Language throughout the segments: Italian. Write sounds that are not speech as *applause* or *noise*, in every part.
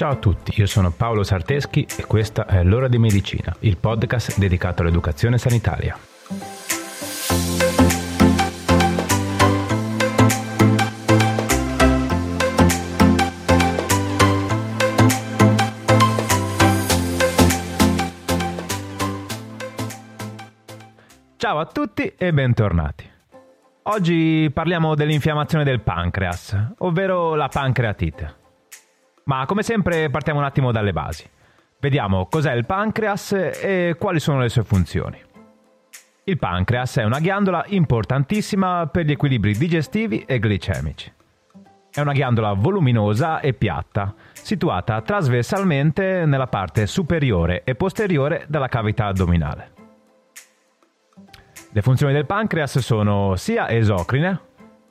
Ciao a tutti, io sono Paolo Sarteschi e questa è L'ora di medicina, il podcast dedicato all'educazione sanitaria. Ciao a tutti e bentornati. Oggi parliamo dell'infiammazione del pancreas, ovvero la pancreatite. Ma come sempre partiamo un attimo dalle basi. Vediamo cos'è il pancreas e quali sono le sue funzioni. Il pancreas è una ghiandola importantissima per gli equilibri digestivi e glicemici. È una ghiandola voluminosa e piatta, situata trasversalmente nella parte superiore e posteriore della cavità addominale. Le funzioni del pancreas sono sia esocrine,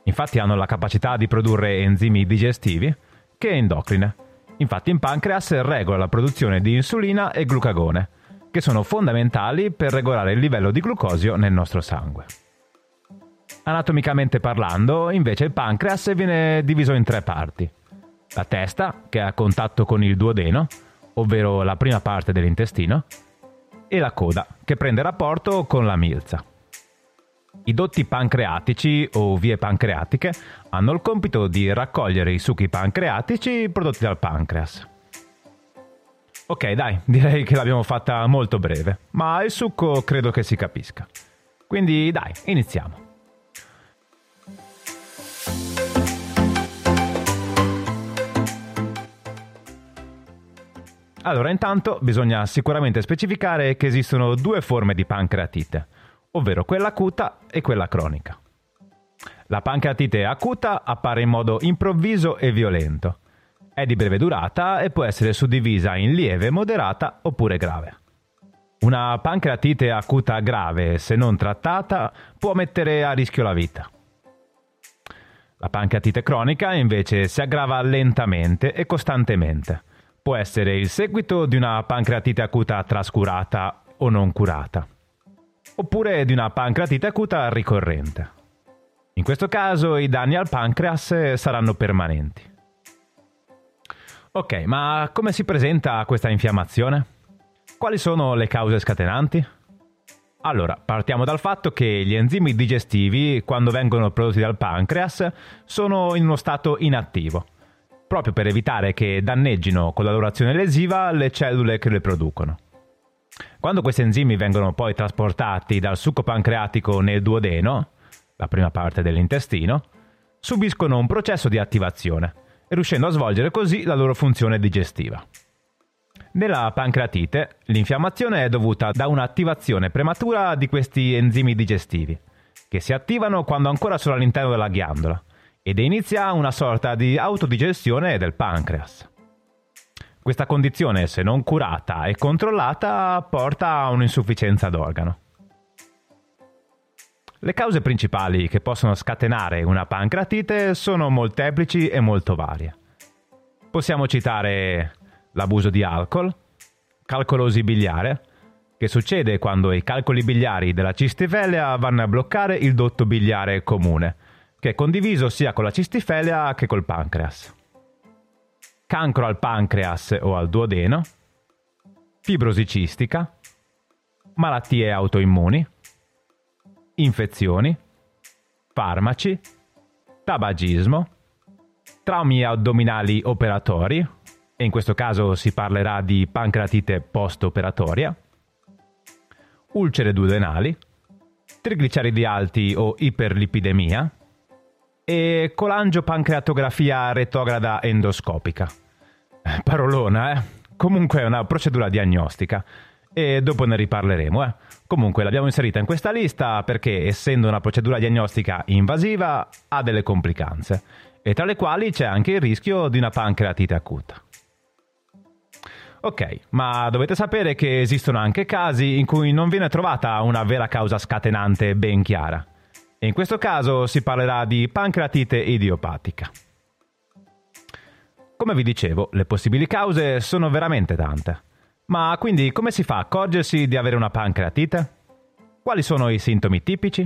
infatti hanno la capacità di produrre enzimi digestivi, che endocrine, Infatti in pancreas regola la produzione di insulina e glucagone, che sono fondamentali per regolare il livello di glucosio nel nostro sangue. Anatomicamente parlando, invece il pancreas viene diviso in tre parti. La testa, che è a contatto con il duodeno, ovvero la prima parte dell'intestino, e la coda, che prende rapporto con la milza. I dotti pancreatici o vie pancreatiche hanno il compito di raccogliere i succhi pancreatici prodotti dal pancreas. Ok, dai, *laughs* direi che l'abbiamo fatta molto breve, ma il succo credo che si capisca. Quindi dai, iniziamo. Allora, intanto bisogna sicuramente specificare che esistono due forme di pancreatite ovvero quella acuta e quella cronica. La pancreatite acuta appare in modo improvviso e violento. È di breve durata e può essere suddivisa in lieve, moderata oppure grave. Una pancreatite acuta grave, se non trattata, può mettere a rischio la vita. La pancreatite cronica invece si aggrava lentamente e costantemente. Può essere il seguito di una pancreatite acuta trascurata o non curata oppure di una pancreatite acuta ricorrente. In questo caso i danni al pancreas saranno permanenti. Ok, ma come si presenta questa infiammazione? Quali sono le cause scatenanti? Allora, partiamo dal fatto che gli enzimi digestivi, quando vengono prodotti dal pancreas, sono in uno stato inattivo, proprio per evitare che danneggino con la loro azione lesiva le cellule che le producono. Quando questi enzimi vengono poi trasportati dal succo pancreatico nel duodeno, la prima parte dell'intestino, subiscono un processo di attivazione, riuscendo a svolgere così la loro funzione digestiva. Nella pancreatite, l'infiammazione è dovuta da un'attivazione prematura di questi enzimi digestivi, che si attivano quando ancora sono all'interno della ghiandola, ed inizia una sorta di autodigestione del pancreas. Questa condizione, se non curata e controllata, porta a un'insufficienza d'organo. Le cause principali che possono scatenare una pancreatite sono molteplici e molto varie. Possiamo citare l'abuso di alcol, calcolosi biliare, che succede quando i calcoli biliari della cistifelia vanno a bloccare il dotto biliare comune, che è condiviso sia con la cistifelia che col pancreas cancro al pancreas o al duodeno, fibrosi cistica, malattie autoimmuni, infezioni, farmaci, tabagismo, traumi addominali operatori, e in questo caso si parlerà di pancreatite post-operatoria, ulcere duodenali, trigliceridi alti o iperlipidemia, e colangiopancreatografia retrograda endoscopica. Eh, parolona, eh? Comunque è una procedura diagnostica e dopo ne riparleremo. Eh? Comunque l'abbiamo inserita in questa lista perché essendo una procedura diagnostica invasiva ha delle complicanze e tra le quali c'è anche il rischio di una pancreatite acuta. Ok, ma dovete sapere che esistono anche casi in cui non viene trovata una vera causa scatenante ben chiara. In questo caso si parlerà di pancreatite idiopatica. Come vi dicevo, le possibili cause sono veramente tante. Ma quindi come si fa a accorgersi di avere una pancreatite? Quali sono i sintomi tipici?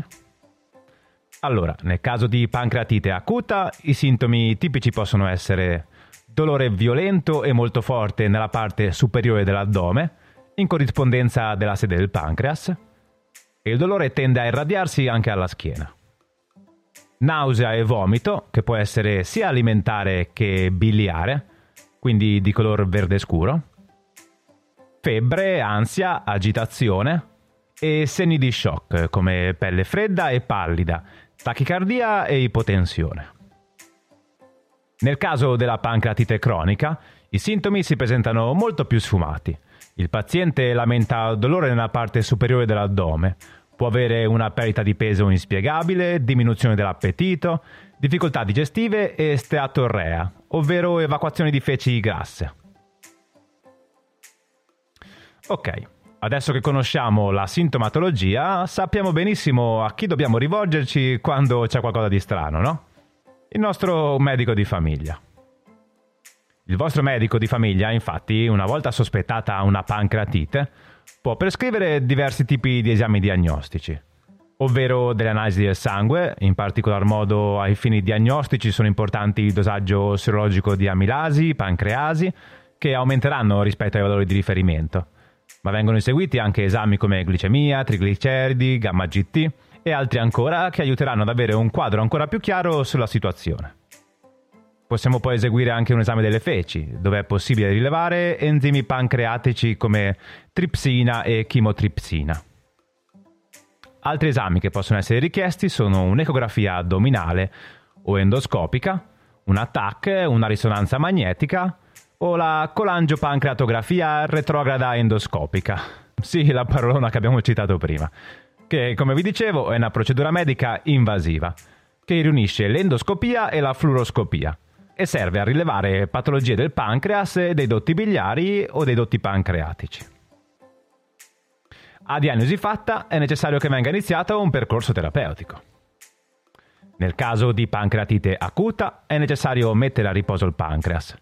Allora, nel caso di pancreatite acuta, i sintomi tipici possono essere dolore violento e molto forte nella parte superiore dell'addome, in corrispondenza della sede del pancreas, e il dolore tende a irradiarsi anche alla schiena. Nausea e vomito, che può essere sia alimentare che biliare, quindi di color verde scuro. Febbre, ansia, agitazione e segni di shock come pelle fredda e pallida, tachicardia e ipotensione. Nel caso della pancreatite cronica, i sintomi si presentano molto più sfumati. Il paziente lamenta dolore nella parte superiore dell'addome, può avere una perdita di peso inspiegabile, diminuzione dell'appetito, difficoltà digestive e steatorrea, ovvero evacuazioni di feci grasse. Ok, adesso che conosciamo la sintomatologia, sappiamo benissimo a chi dobbiamo rivolgerci quando c'è qualcosa di strano, no? il nostro medico di famiglia. Il vostro medico di famiglia, infatti, una volta sospettata una pancreatite, può prescrivere diversi tipi di esami diagnostici, ovvero delle analisi del sangue, in particolar modo ai fini diagnostici sono importanti il dosaggio serologico di amilasi, pancreasi, che aumenteranno rispetto ai valori di riferimento, ma vengono eseguiti anche esami come glicemia, trigliceridi, gamma GT, e altri ancora che aiuteranno ad avere un quadro ancora più chiaro sulla situazione. Possiamo poi eseguire anche un esame delle feci, dove è possibile rilevare enzimi pancreatici come tripsina e chimotripsina. Altri esami che possono essere richiesti sono un'ecografia addominale o endoscopica, una TAC, una risonanza magnetica o la colangiopancreatografia retrograda endoscopica. Sì, la parolona che abbiamo citato prima che come vi dicevo è una procedura medica invasiva, che riunisce l'endoscopia e la fluoroscopia e serve a rilevare patologie del pancreas, dei dotti biliari o dei dotti pancreatici. A diagnosi fatta è necessario che venga iniziato un percorso terapeutico. Nel caso di pancreatite acuta è necessario mettere a riposo il pancreas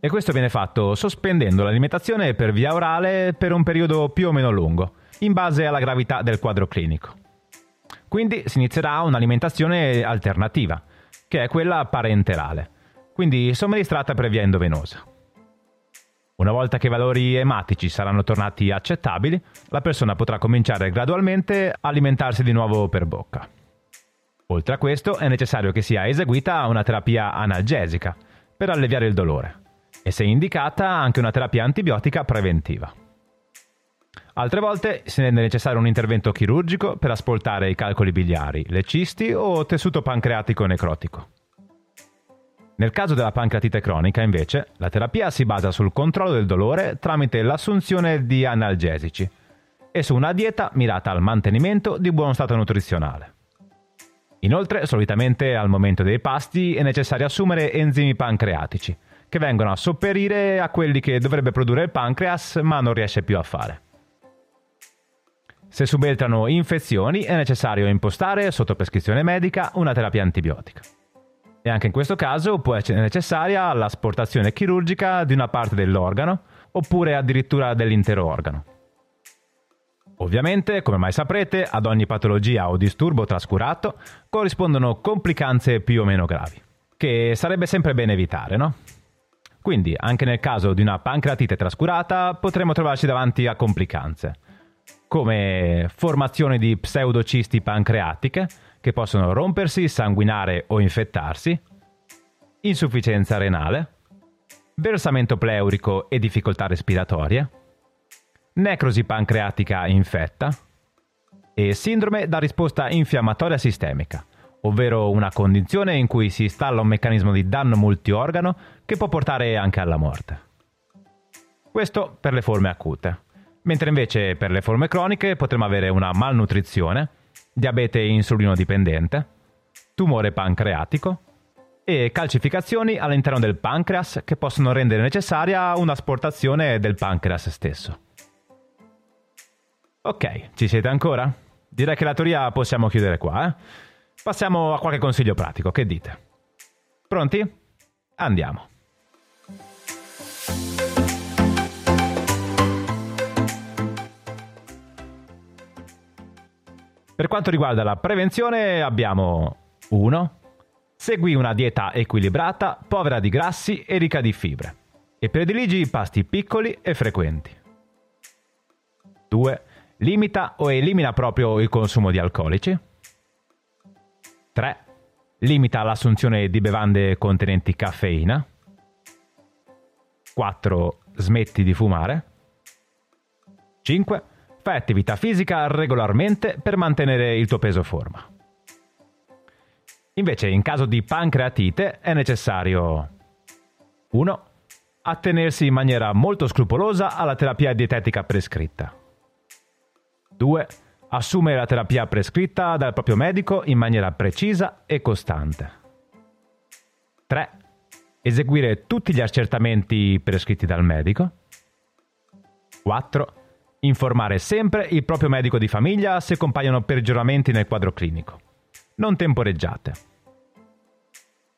e questo viene fatto sospendendo l'alimentazione per via orale per un periodo più o meno lungo, in base alla gravità del quadro clinico. Quindi si inizierà un'alimentazione alternativa, che è quella parenterale, quindi somministrata per via endovenosa. Una volta che i valori ematici saranno tornati accettabili, la persona potrà cominciare gradualmente a alimentarsi di nuovo per bocca. Oltre a questo è necessario che sia eseguita una terapia analgesica per alleviare il dolore e se indicata anche una terapia antibiotica preventiva. Altre volte si rende necessario un intervento chirurgico per asportare i calcoli biliari, le cisti o tessuto pancreatico necrotico. Nel caso della pancreatite cronica, invece, la terapia si basa sul controllo del dolore tramite l'assunzione di analgesici e su una dieta mirata al mantenimento di buono stato nutrizionale. Inoltre, solitamente al momento dei pasti è necessario assumere enzimi pancreatici, che vengono a sopperire a quelli che dovrebbe produrre il pancreas ma non riesce più a fare. Se subentrano infezioni è necessario impostare, sotto prescrizione medica, una terapia antibiotica. E anche in questo caso può essere necessaria l'asportazione chirurgica di una parte dell'organo oppure addirittura dell'intero organo. Ovviamente, come mai saprete, ad ogni patologia o disturbo trascurato corrispondono complicanze più o meno gravi, che sarebbe sempre bene evitare, no? Quindi, anche nel caso di una pancreatite trascurata, potremo trovarci davanti a complicanze come formazione di pseudocisti pancreatiche che possono rompersi, sanguinare o infettarsi, insufficienza renale, versamento pleurico e difficoltà respiratorie, necrosi pancreatica infetta e sindrome da risposta infiammatoria sistemica, ovvero una condizione in cui si installa un meccanismo di danno multiorgano che può portare anche alla morte. Questo per le forme acute mentre invece per le forme croniche potremo avere una malnutrizione, diabete insulino dipendente, tumore pancreatico e calcificazioni all'interno del pancreas che possono rendere necessaria un'asportazione del pancreas stesso. Ok, ci siete ancora? Direi che la teoria possiamo chiudere qua. Eh? Passiamo a qualche consiglio pratico, che dite? Pronti? Andiamo. Per quanto riguarda la prevenzione abbiamo 1. Segui una dieta equilibrata, povera di grassi e ricca di fibre. E prediligi pasti piccoli e frequenti. 2. Limita o elimina proprio il consumo di alcolici. 3. Limita l'assunzione di bevande contenenti caffeina. 4. Smetti di fumare. 5. Fai attività fisica regolarmente per mantenere il tuo peso forma. Invece, in caso di pancreatite è necessario 1. Attenersi in maniera molto scrupolosa alla terapia dietetica prescritta. 2. Assumere la terapia prescritta dal proprio medico in maniera precisa e costante. 3. Eseguire tutti gli accertamenti prescritti dal medico. 4 Informare sempre il proprio medico di famiglia se compaiono peggioramenti nel quadro clinico. Non temporeggiate.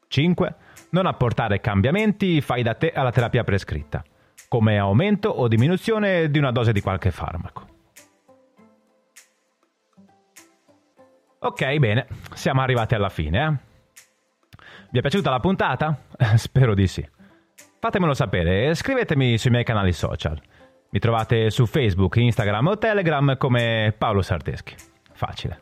5. Non apportare cambiamenti fai da te alla terapia prescritta, come aumento o diminuzione di una dose di qualche farmaco. Ok, bene, siamo arrivati alla fine. Eh? Vi è piaciuta la puntata? *laughs* Spero di sì. Fatemelo sapere e scrivetemi sui miei canali social. Mi trovate su Facebook, Instagram o Telegram come Paolo Sardeschi. Facile.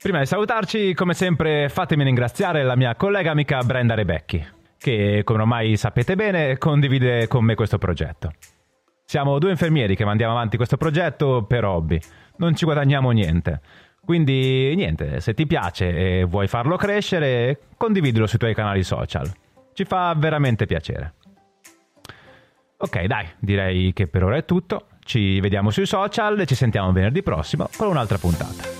Prima di salutarci, come sempre, fatemi ringraziare la mia collega amica Brenda Rebecchi, che, come ormai sapete bene, condivide con me questo progetto. Siamo due infermieri che mandiamo avanti questo progetto per hobby. Non ci guadagniamo niente. Quindi, niente, se ti piace e vuoi farlo crescere, condividilo sui tuoi canali social. Ci fa veramente piacere. Ok, dai, direi che per ora è tutto. Ci vediamo sui social e ci sentiamo venerdì prossimo con un'altra puntata.